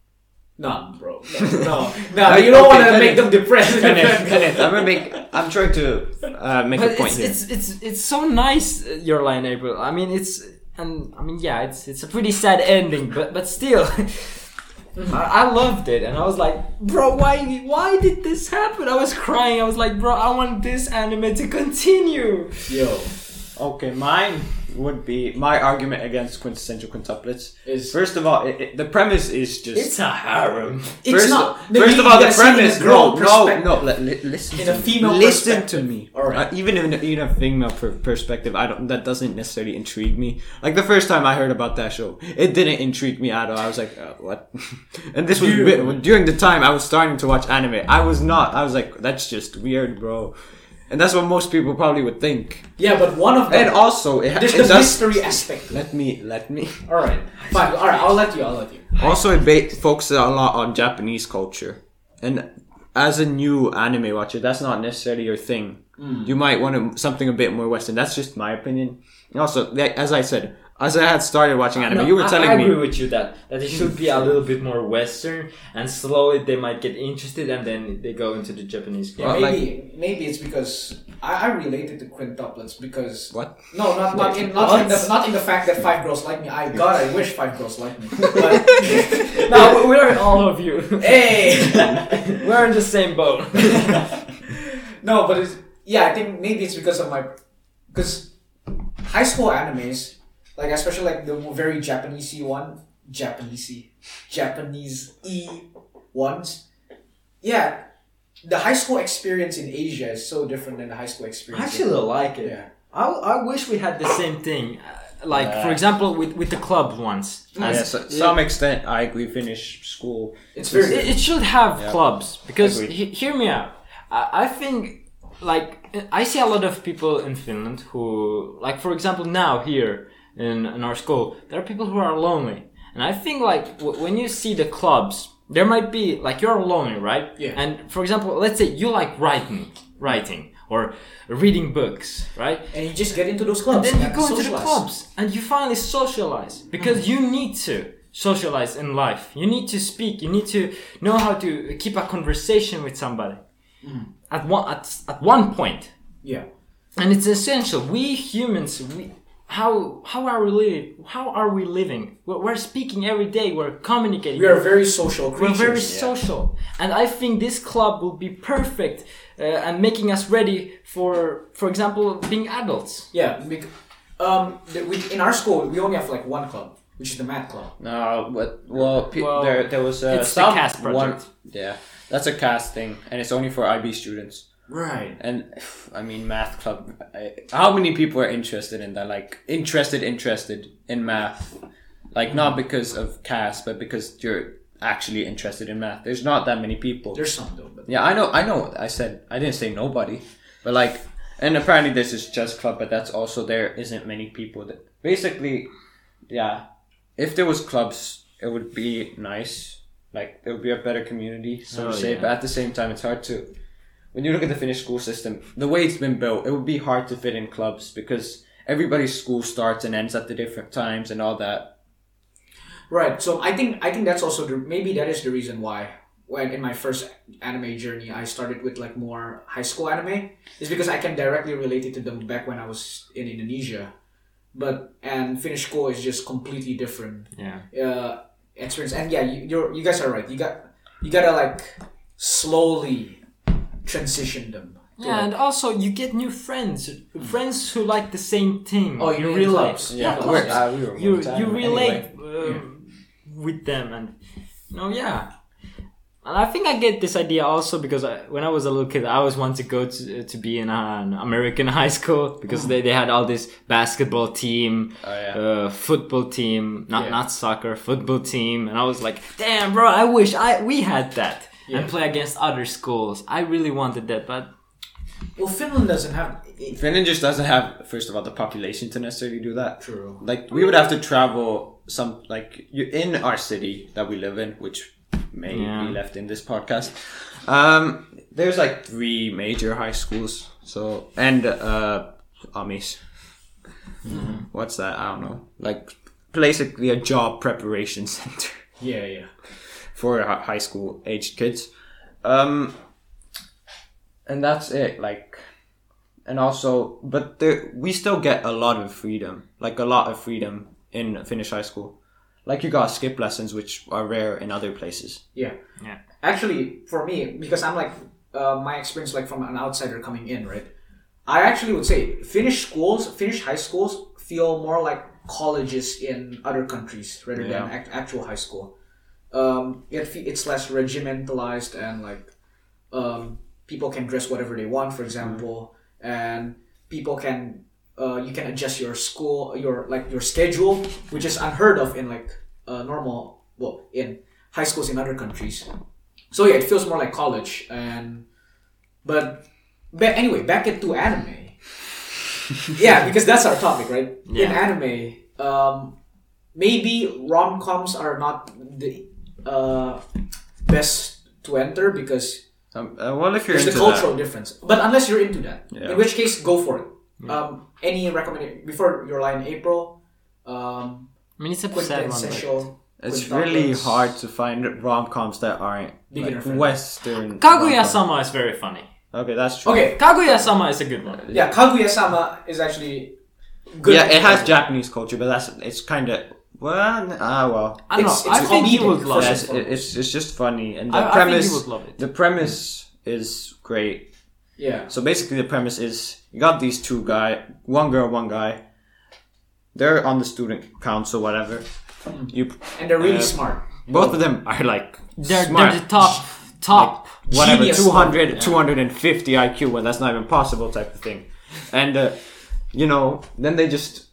No, bro. No, no, no you don't Okay, want to Kenneth. make them depressed. Kenneth, Kenneth, I'm gonna make. I'm trying to uh, make But a point it's, here. it's it's it's so nice. uh, Your lie in April. I mean, it's and I mean, yeah, it's it's a pretty sad ending, but but still. I, I loved it, and I was like, "Bro, why why did this happen?" I was crying. I was like, "Bro, I want this anime to continue." Yo, Okay, mine would be my argument against quintessential quintuplets. Is- first of all, it, it- the premise is just. It's a harem. it's first, not. First of all, the gotta see it in a premise. girl No, no, no. Let, li- listen. In to a me. female Listen to me. Alright. Uh, even in a, in a female per- perspective, I don't. That doesn't necessarily intrigue me. Like the first time I heard about that show, it didn't intrigue me at all. I was like, uh, what? and this was Dude. during the time I was starting to watch anime. I was not. I was like, that's just weird, bro. And that's what most people probably would think. Yeah, but one of them. And also, it, there's it the does. mystery aspect. Let me. Let me. All right, fine. All right, I'll let you. I'll let you. Also, it ba- focuses a lot on Japanese culture, and as a new anime watcher, that's not necessarily your thing. Hmm. You might want something a bit more Western. That's just my opinion. And also, as I said, as I had started watching anime, No, you were I- telling I, me. agree with you that that it should be a little bit more Western, and slowly they might get interested, and then they go into the Japanese. Yeah, Well, maybe maybe it's because I, I related to quintuplets because What? no, not not in not in, the, not in the fact that five girls like me. I God, I wish five girls like me. But no, we're all of you. hey, we're in the same boat. no, but it's yeah. I think maybe it's because of my because high school animes, like especially like the very Japanesey one, Japanesey, Japanese e ones. Yeah, the high school experience in Asia is so different than the high school experience. I actually like it. yeah. I, I wish we had the same thing. Uh, Like for example, with with the club ones. As- Yes, to some extent, I agree. Finish school. It's very It, it should have Yeah. clubs because he, hear me out. I, I think like I see a lot of people in Finland who like for example now here in, in our school there are people who are lonely and I think like w- when you see the clubs there might be like you're lonely right Yeah. and for example let's say you like writing writing or reading books right and you just get into those clubs. And then you go into the clubs and you finally socialize because hmm. you need to socialize in life. You need to speak. You need to know how to keep a conversation with somebody. At one at, at one point, Yeah. and it's essential. We humans, we how how are we living? How are we living? We're, we're speaking every day. We're communicating. We are very social creatures. We're creatures. very social, and I think this club will be perfect uh, and making us ready for, for example, being adults. Yeah. bec- Um, we, in our school, we only have like one club, which is the math club. No, but well, pe- Well, there there was uh, it's the some CAS project. one. Yeah, that's a CAS thing, and it's only for IB students. Right. And I mean, math club. I, how many people are interested in that? Like interested, interested in math. Like not because of CAS, but because you're actually interested in math. There's not that many people. There's some though, but Yeah, I know. I know. I said I didn't say nobody, but like, and apparently this is just club, but that's also there isn't many people that basically, yeah. If there was clubs, it would be nice. Like it would be a better community, so Oh, to say. yeah. But at the same time, it's hard to. When you look at the Finnish school system, the way it's been built, it would be hard to fit in clubs because everybody's school starts and ends at the different times and all that. right. So I think I think that's also the, maybe that is the reason why when in my first anime journey I started with like more high school anime is because I can directly relate it to them back when I was in Indonesia, but and Finnish school is just completely different. Yeah. uh, experience. And yeah, you, you're you guys are right. You got you gotta like slowly transition them. Yeah, like- and also you get new friends, friends who like the same thing. Oh, you in mean real life. Yeah, we're- clubs. uh, we You you relate anyway. um, with them, and you know, yeah. And I think I get this idea also because I, when I was a little kid, I always wanted to go to to be in an American high school because they, they had all this basketball team, Oh, yeah. uh, football team, not Yeah. not soccer, football team, and I was like, damn, bro, I wish I we had that Yeah. and play against other schools. I really wanted that, but Well, Finland doesn't have. It, Finland just doesn't have, first of all, the population to necessarily do that. True. Like we would have to travel some like you're in our city that we live in, which may Yeah. be left in this podcast. Um, there's like three major high schools. So and uh, Amis. What's that? I don't know. Like basically a job preparation center yeah, yeah. for hi- high school aged kids. Um, and that's it. Like, and also, but there, we still get a lot of freedom, like a lot of freedom in Finnish high school. Like you got skip lessons, which are rare in other places. Yeah. Yeah. Actually, for me, because I'm like uh, my experience, like from an outsider coming in, right? I actually would say Finnish schools, Finnish high schools feel more like colleges in other countries rather than act- actual high school. Um, it, fe- it's less regimentalized and like um, people can dress whatever they want, for example, and people can uh, you can adjust your school your like your schedule, which is unheard of in like uh, normal well in high schools in other countries. So yeah, it feels more like college and but but anyway, back into anime. yeah, because that's our topic, right? In anime, um, maybe rom coms are not the uh, best to enter because Um, uh, well, if you're there's the cultural that, difference. But unless you're into that, Yeah. in which case, go for it. Um, any recommendation before your lie in April? Um, I mean, it's a sad one. but- it's quintuplets. really hard to find rom coms that aren't like. Western. Kaguya. Sama is very funny. Okay, that's true. Okay, Kaguya Sama is a good one. yeah, Kaguya-sama is actually good. Yeah, it has Japanese culture, but that's it's kind of well, ah, well. I don't It's- know. it's I think you comedic would love it. and it's it's just funny, and the I, I think premise you would love it. the premise is great. Yeah, So basically, the premise is you got these two guy, one girl, one guy. They're on the student council, whatever. You and they're really Uh, smart. both of them are like They're, smart. they're the top, top. whatever Genius 200 250 IQ when that's not even possible type of thing and uh, you know then they just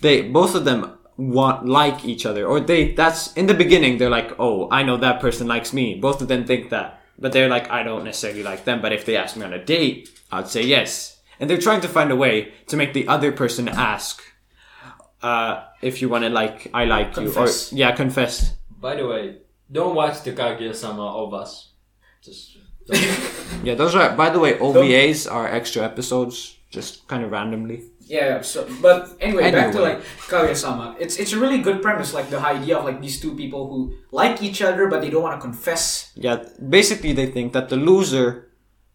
they both of them want like each other or they that's in the beginning they're like oh I know that person likes me both of them think that but they're like I don't necessarily like them but if they ask me on a date I'd say yes and they're trying to find a way to make the other person ask uh, if you want to like I like Confess. you or yeah confess By the way, don't watch the Kaguya Sama OVAs. Just. Yeah, those are. By the way, OVAs are extra episodes, just kind of randomly. Yeah, yeah, so but anyway, back to like Kaguya-sama. It's it's a really good premise, like the idea of like these two people who like each other but they don't want to confess. Yeah, basically they think that the loser.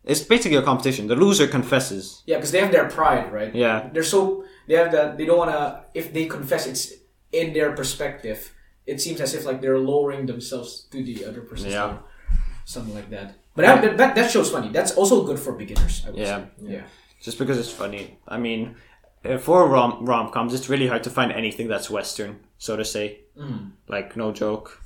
It's basically a competition. The loser confesses. Yeah, because they have their pride, right? Yeah. They're so they have that they don't want to. If they confess, it's in their perspective. It seems as if like they're lowering themselves to the other person. Yeah. Something like that. But that, that, that show's funny. That's also good for beginners. I would Yeah. say. Yeah. Just because it's funny. I mean, for rom rom coms, it's really hard to find anything that's Western, so to say. Like no joke.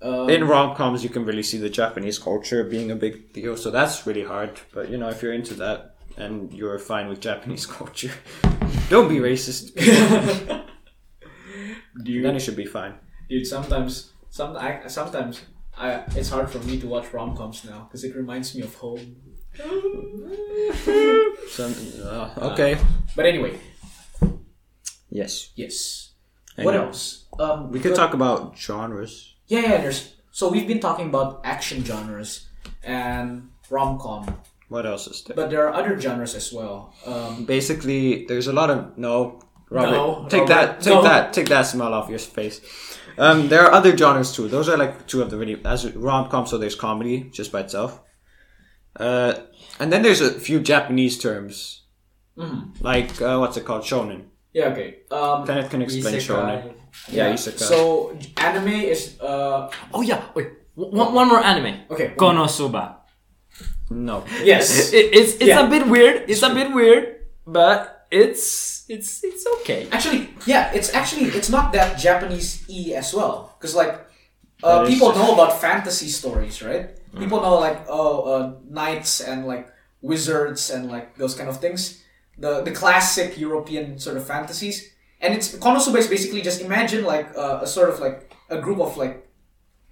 Um, In rom coms, you can really see the Japanese culture being a big deal, so that's really hard. But you know, if you're into that and you're fine with Japanese culture, don't be racist. dude, then it should be fine. dude, sometimes, some, I, sometimes, I, it's hard for me to watch rom coms now because it reminds me of home. Some, uh, okay. But anyway, Yes. yes. And what else? Um, We could talk about genres. Yeah, yeah. There's so we've been talking about action genres and rom com, What else is there? but there are other genres as well. Um, Basically, there's a lot of no. Robert, No, take Robert, that, take no. that, take that smile off your face. Um, there are other genres too. Those are like two of the really as rom com. So there's comedy just by itself, uh, and then there's a few Japanese terms like uh, what's it called, shonen. yeah, okay. Um, Kenneth can explain shonen. Yeah, isekai. So anime is uh Oh yeah, wait. One, one more anime. okay. Konosuba. no, Yes. It, it's it's Yeah. a bit weird. It's a bit weird, but it's it's it's okay. Actually, yeah, it's actually it's not that Japanese e as well, because like uh, That is- people know about fantasy stories, right? Mm. People know like oh, uh, knights and like wizards and like those kind of things. The the classic European sort of fantasies, and it's Konosuba is basically just imagine like uh, a sort of like a group of like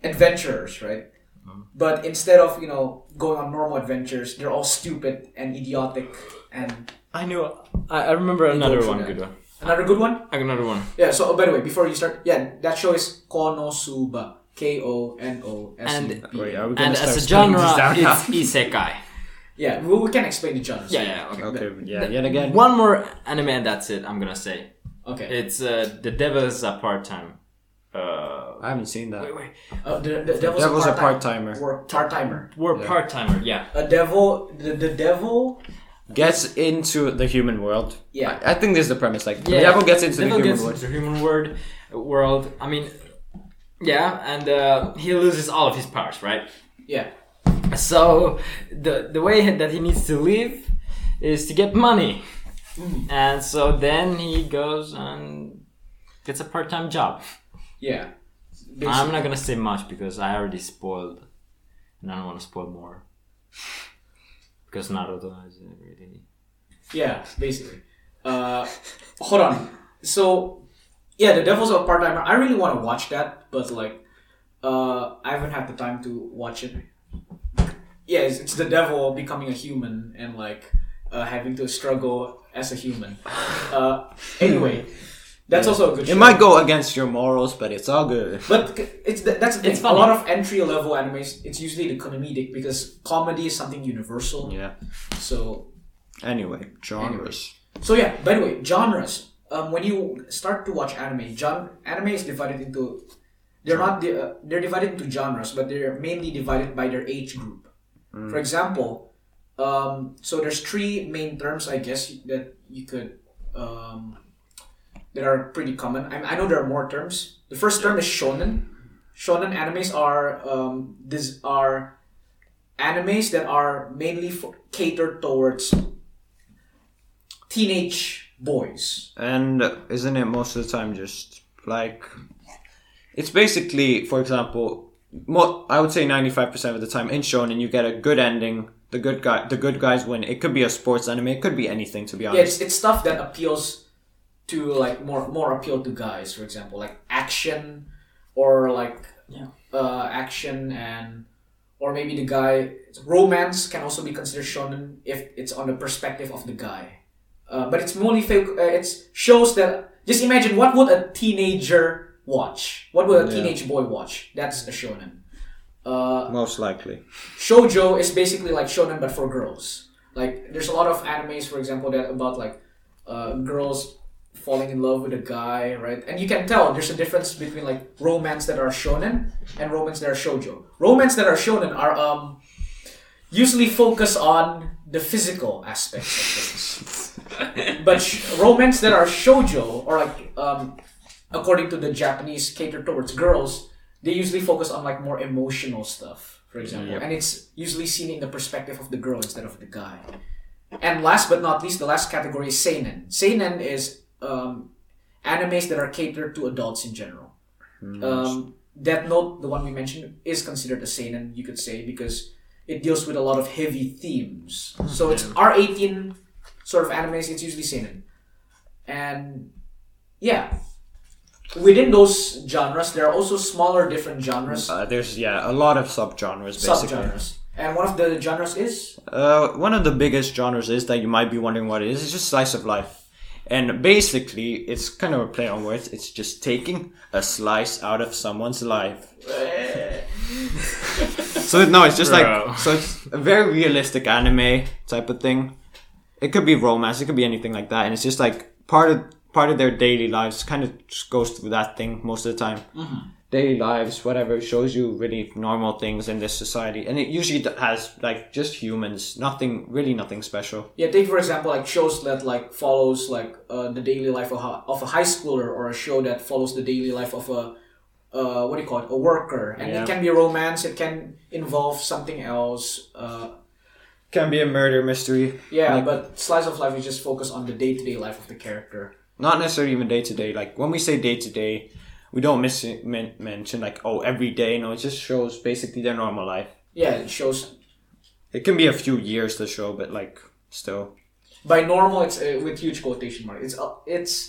adventurers, right? Mm. But instead of you know going on normal adventures, they're all stupid and idiotic. And I knew. I, I remember another one that. good one. another good one, Another one. yeah. So oh, by the way, before you start, yeah, that show is Konosuba, K O N O S U B. Wait, are we gonna And as a genre, these it's isekai. Yeah, we, we can explain the genres. Yeah, yeah, okay. Okay, yeah, yet again. One more anime, and that's it. I'm gonna say Okay. it's uh, the Devil's a part time. Uh, I haven't seen that. wait, wait. Uh, the, the devil's, Devil's a a part part-timer. Or part timer. We're Yeah. part timer. Yeah. A devil. The, the devil. Gets into the human world. Yeah. I, I think this is the premise. Like, the devil gets into Devil the human gets world. into the human world. World. I mean, yeah, and uh, he loses all of his powers, right? Yeah. So the the way that he needs to live is to get money, and so then he goes and gets a part time job. Yeah. I'm not gonna say much because I already spoiled, and I don't want to spoil more. Because Naruto is already. Yeah, basically. Uh, hold on. So, yeah, the devil's a part timer. I really want to watch that, but like, uh, I haven't had the time to watch it. Yeah, it's, it's the devil becoming a human and like uh, having to struggle as a human. Uh, anyway, that's also a good. It show. might go against your morals, but it's all good. But it's that's the thing. It's a lot of entry level animes. It's usually the comedic because comedy is something universal. Yeah. So Anyway, genres. so yeah. By the way, genres. Um, when you start to watch anime, gen- anime is divided into. They're not the, uh, they're divided into genres, but they're mainly divided by their age group. For example, um, so there's three main terms I guess that you could um, that are pretty common. I, I know there are more terms. The first term is shonen. Shonen animes are um, this are animes that are mainly for, catered towards teenage boys. And isn't it most of the time just like it's basically, for example, mo I would say ninety five percent of the time in shonen you get a good ending. The good guy, the good guys win. It could be a sports anime. It could be anything, to be Yeah, honest. it's, it's stuff that appeals to like more more appeal to guys. For example, like action or like Yeah. uh, action and or maybe the guy romance can also be considered shonen if it's on the perspective of the guy. Uh, but it's mostly fake. Uh, it's shows that just imagine what would a teenager watch? What would a teenage boy watch? That's a shonen. Uh, Most likely. shoujo is basically like shonen but for girls. Like there's a lot of animes, for example, that about like uh, girls falling in love with a guy, right? And you can tell there's a difference between like romance that are shonen and romance that are shoujo. Romance that are shonen are um usually focus on the physical aspects of things, but sh- romance that are shoujo or like um according to the Japanese catered towards girls, they usually focus on like more emotional stuff, for example, Yep. and it's usually seen in the perspective of the girl instead of the guy. And last but not least, the last category is seinen. Seinen is um, animes that are catered to adults in general. Um, Death Note, the one we mentioned, is considered a seinen, you could say, because it deals with a lot of heavy themes. So it's R eighteen sort of animes. It's usually seinen, and yeah, within those genres, there are also smaller different genres, Uh, there's yeah a lot of subgenres basically. subgenres, and one of the genres is Uh, one of the biggest genres is that you might be wondering what it is. It's just slice of life, and basically it's kind of a play on words. It's just taking a slice out of someone's life. so no, it's just Bro. like so it's a very realistic anime type of thing. It could be romance, it could be anything like that, and it's just like part of part of their daily lives. Kind of goes through that thing most of the time. Daily lives, whatever, shows you really normal things in this society, and it usually has like just humans, nothing really, nothing special. Yeah, take for example like shows that like follows like uh, the daily life of a, of a high schooler or a show that follows the daily life of a uh, what do you call it a worker and Yeah. it can be romance it can involve something else uh, Can be a murder mystery. yeah Like- but slice of life is just focus on the day-to-day life of the character not necessarily even day to day. Like when we say day to day, we don't miss men- mention like oh every day. No, it just shows basically their normal life. Yeah, it shows It can be a few years to show, but like still. by normal it's uh, with huge quotation mark. It's uh, it's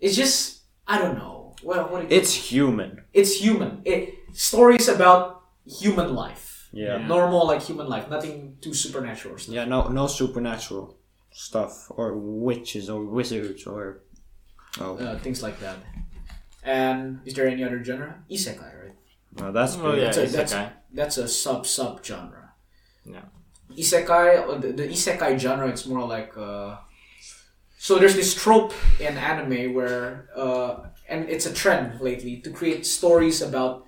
it's just I don't know. Well, what do you- It's human. it's human. It stories about human life. Yeah. Normal like human life. Nothing too supernatural or. Yeah, no no supernatural stuff or witches or wizards or oh Uh, things like that. And is there any other genre? Isekai, right? well, that's Oh yeah, That's a- that's- isekai. That's a sub sub genre. Yeah. Isekai, the, the isekai genre, it's more like uh, so there's this trope in anime where uh, and it's a trend lately to create stories about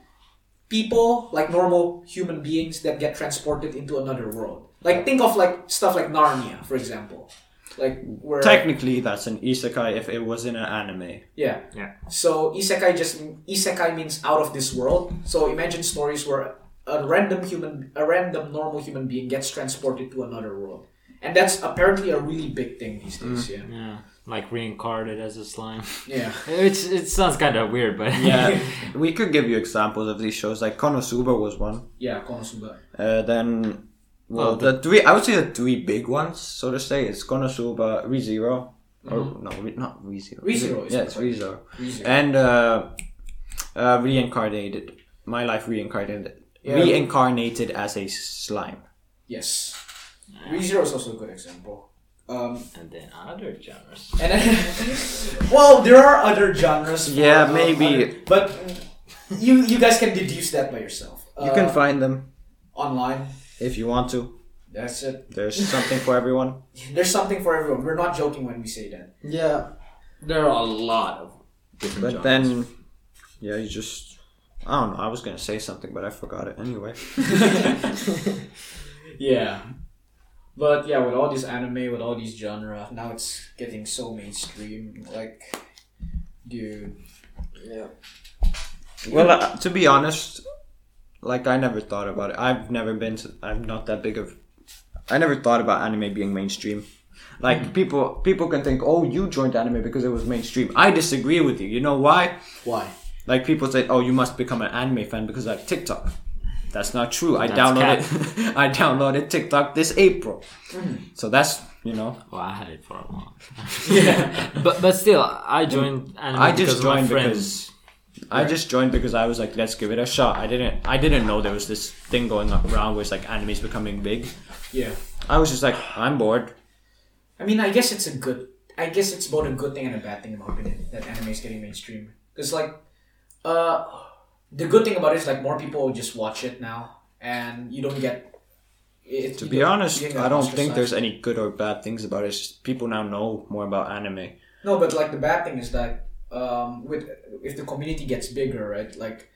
people like normal human beings that get transported into another world. Like think of like stuff like Narnia, for example. Like where Technically, that's an isekai if it was in an anime. yeah. Yeah. So isekai just isekai means out of this world. So imagine stories where a random human, a random normal human being gets transported to another world, and that's apparently a really big thing these days. Yeah. Yeah, like reincarnated as a slime. Yeah. It's it sounds kind of weird, but Yeah, we could give you examples of these shows. Like Konosuba was one. Yeah. Konosuba. Uh, then, well, Well, the three I would say the three big ones, so to say, is Konosuba, ReZero, or no, re, not ReZero. ReZero is Yeah, it's quite- ReZero. Reason. And uh, uh, reincarnated. My life reincarnated. Yeah. Reincarnated as a slime. yes. ReZero is also a good example. Um, and then other genres. and then, well, there are other genres. Yeah, uh, maybe. other- but you you guys can deduce that by yourself. You can Uh, find them online. If you want to. That's it. There's something for everyone. There's something for everyone. We're not joking when we say that. Yeah. There are a lot of different But genres. then, yeah, you just. I don't know. I was gonna say something, but I forgot it anyway. Yeah. But yeah, with all this anime, with all these genre, now it's getting so mainstream. Like, dude. yeah. Well, uh, to be honest, like I never thought about it. I've never been. To, I'm not that big of. I never thought about anime being mainstream. Like hmm. people, people can think, "Oh, you joined anime because it was mainstream." I disagree with you. You know why? Why? Like people say, "Oh, you must become an anime fan because I have TikTok." That's not true. I That's downloaded. I downloaded TikTok this April, hmm. so that's you know. Well, I had it for a long time. Yeah. but but still, I joined anime I because just of my joined friends. because I just joined because I was like, let's give it a shot. I didn't I didn't know there was this thing going around where it's like anime's becoming big. yeah. I was just like, I'm bored. I mean, I guess it's a good. I guess it's both a good thing and a bad thing, in my opinion, that anime is getting mainstream. Because like, uh, the good thing about it is like more people just watch it now, and you don't get. It, To be honest, you don't get I don't think there's any good or bad things about it. People now know more about anime. No, but like the bad thing is that um, with if the community gets bigger, right? Like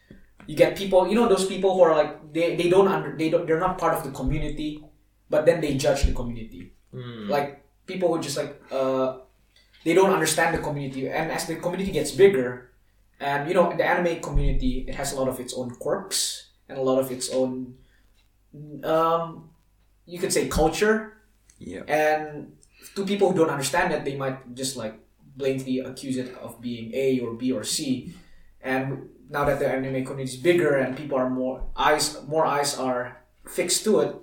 you get people, you know, those people who are like they, they don't under they don't they're not part of the community, but then they judge the community. Hmm. Like people who just like uh, they don't understand the community, and as the community gets bigger, and you know the anime community it has a lot of its own quirks and a lot of its own um, you could say culture Yeah. and to people who don't understand that, they might just like blatantly accuse it of being A or B or C. And now that the anime community is bigger and people are more eyes, more eyes are fixed to it,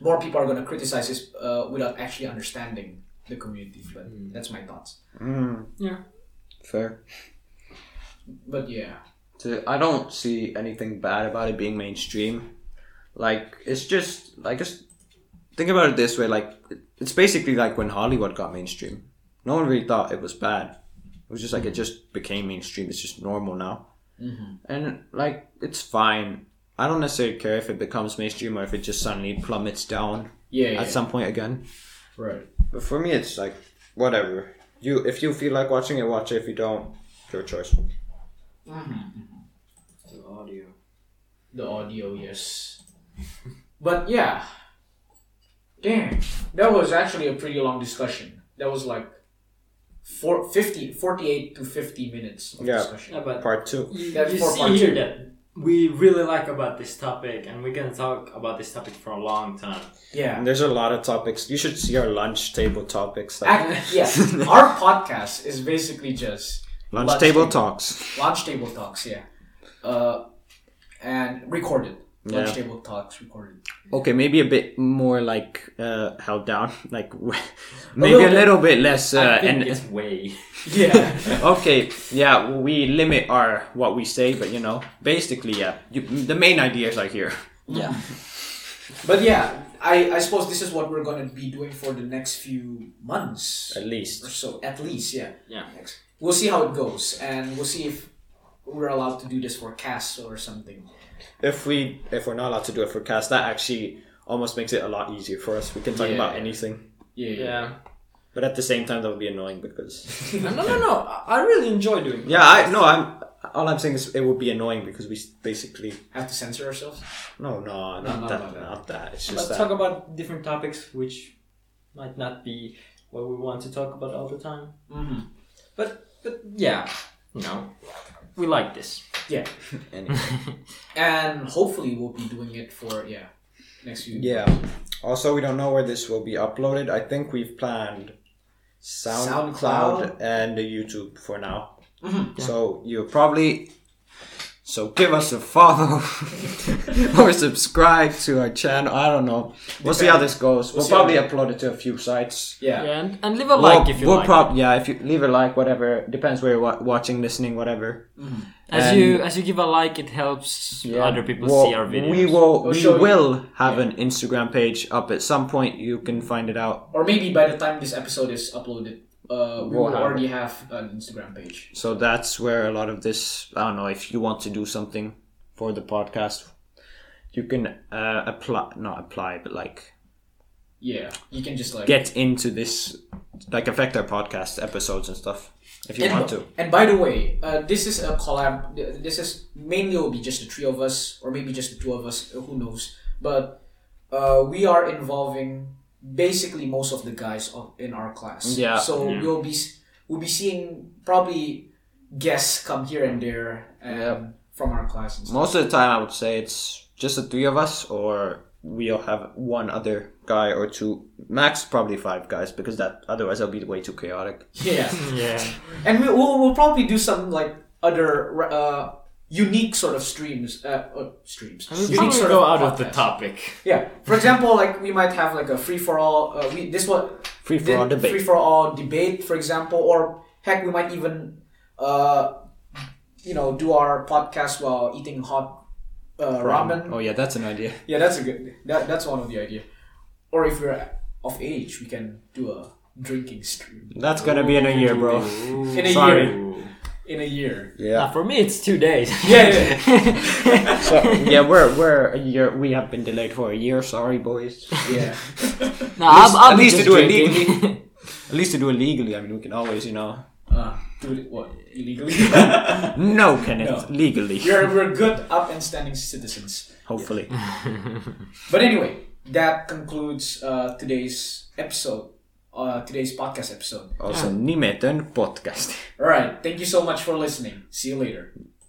more people are going to criticize this uh, without actually understanding the community. But that's my thoughts. Mm, Yeah. fair. But yeah, To, I don't see anything bad about it being mainstream. Like it's just like just think about it this way. Like it's basically like when Hollywood got mainstream. No one really thought it was bad. It was just like it just became mainstream. It's just normal now. Mm-hmm. And like it's fine. I don't necessarily care if it becomes mainstream or if it just suddenly plummets down yeah, yeah. at some point again. right. But for me, it's like whatever. You if you feel like watching it, watch it. If you don't, your choice. Mm-hmm. The audio. The audio, yes. but yeah. Damn. That was actually a pretty long discussion. That was like four, 50, 48 to 50 minutes of Yeah. discussion. Yeah, but Part two. you, That's you for see part here two. that we really like about this topic, and we can talk about this topic for a long time. Yeah. And there's a lot of topics. You should see our lunch table topics. Like, Act, yeah. Our podcast is basically just Lunch, Lunch table table. talks. Lunch table talks, yeah. Uh, and recorded. Lunch table talks recorded. Okay, maybe a bit more like uh, held down, like maybe a little little, bit. bit less. Uh, I think and it's way. Yeah. okay, yeah, we limit our what we say, but you know, basically, yeah, you, the main ideas are here. Yeah. but yeah, I, I suppose this is what we're going to be doing for the next few months At least, or least. so. At least, yeah. Yeah. Next. We'll see how it goes, and we'll see if we're allowed to do this for casts or something. If we if we're not allowed to do it for CAS, that actually almost makes it a lot easier for us. We can talk Yeah. about anything, Yeah. Yeah. but at the same time, that would be annoying because no, no, no. I I really enjoy doing. yeah, I no, I'm all I'm saying is it would be annoying because we basically Have to censor ourselves. no, no, not no, that, no, no. not that. It's But just that. talk about different topics which might not be what we want to talk about all the time. Mm-hmm. But but yeah, you know, we like this. Yeah. Anyway. And hopefully we'll be doing it for, yeah, next few Yeah. Also, we don't know where this will be uploaded. I think we've planned SoundCloud, SoundCloud. and YouTube for now. Mhm. So you'll probably. So give us a follow or subscribe to our channel. I don't know. We'll see how this goes. We'll, see how probably it- upload it to a few sites. Yeah. Yeah, and, and leave a We'll- like if you we'll like. prob- yeah, if you leave a like, whatever depends where you're wa- watching, listening, whatever. Mm-hmm. as and- you as you give a like, it helps other people We'll- see our videos. We will. We'll we show you- will have an Instagram page up at some point. You can find it out. Or maybe by the time this episode is uploaded, uh, we will already have an Instagram page. So that's where a lot of this. I don't know if you want to do something for the podcast, you can uh, apply, not apply, but like Yeah. You can just like get into this, like affect our podcast episodes and stuff if you and, want to. And by the way, uh, this is a collab. This is mainly will be just the three of us, or maybe just the two of us. Who knows? But uh, we are involving basically most of the guys of, in our class. Yeah. So Yeah. we'll be we'll be seeing probably guests come here and there um, Yep. from our class. And stuff. Most of the time, I would say it's just the three of us, or we'll have one other guy or two, max probably five guys, because that otherwise that'll be way too chaotic. Yeah. yeah. and we, we'll, we'll probably do some like other uh, unique sort of streams. Uh, uh, streams. And we Unique sort go of out of the topic. Yeah. For example, like we might have like a free for all. Uh, we this what Free for all debate. Free for all debate, for example, or heck, we might even, uh, you know, do our podcast while eating hot uh, ramen. Oh yeah, that's an idea. Yeah, that's a good. That that's one of the idea. Or if we're of age, we can do a drinking stream That's gonna be in a year, bro. in a Sorry. year. In a year. Yeah. Nah, for me, it's two days. Yeah, yeah. So yeah, we're we're a year. We have been delayed for a year. Sorry, boys. Yeah. no, I'll, I'll at least to just do it legally. At least to do it legally. I mean, we can always, you know. Uh, do it what illegally? No, Kenneth, No. legally. we're we're good, up and standing citizens. Hopefully. But anyway, that concludes uh, today's episode. Uh, today's podcast episode. Also, nimetön podcast. All right. Thank you so much for listening. See you later.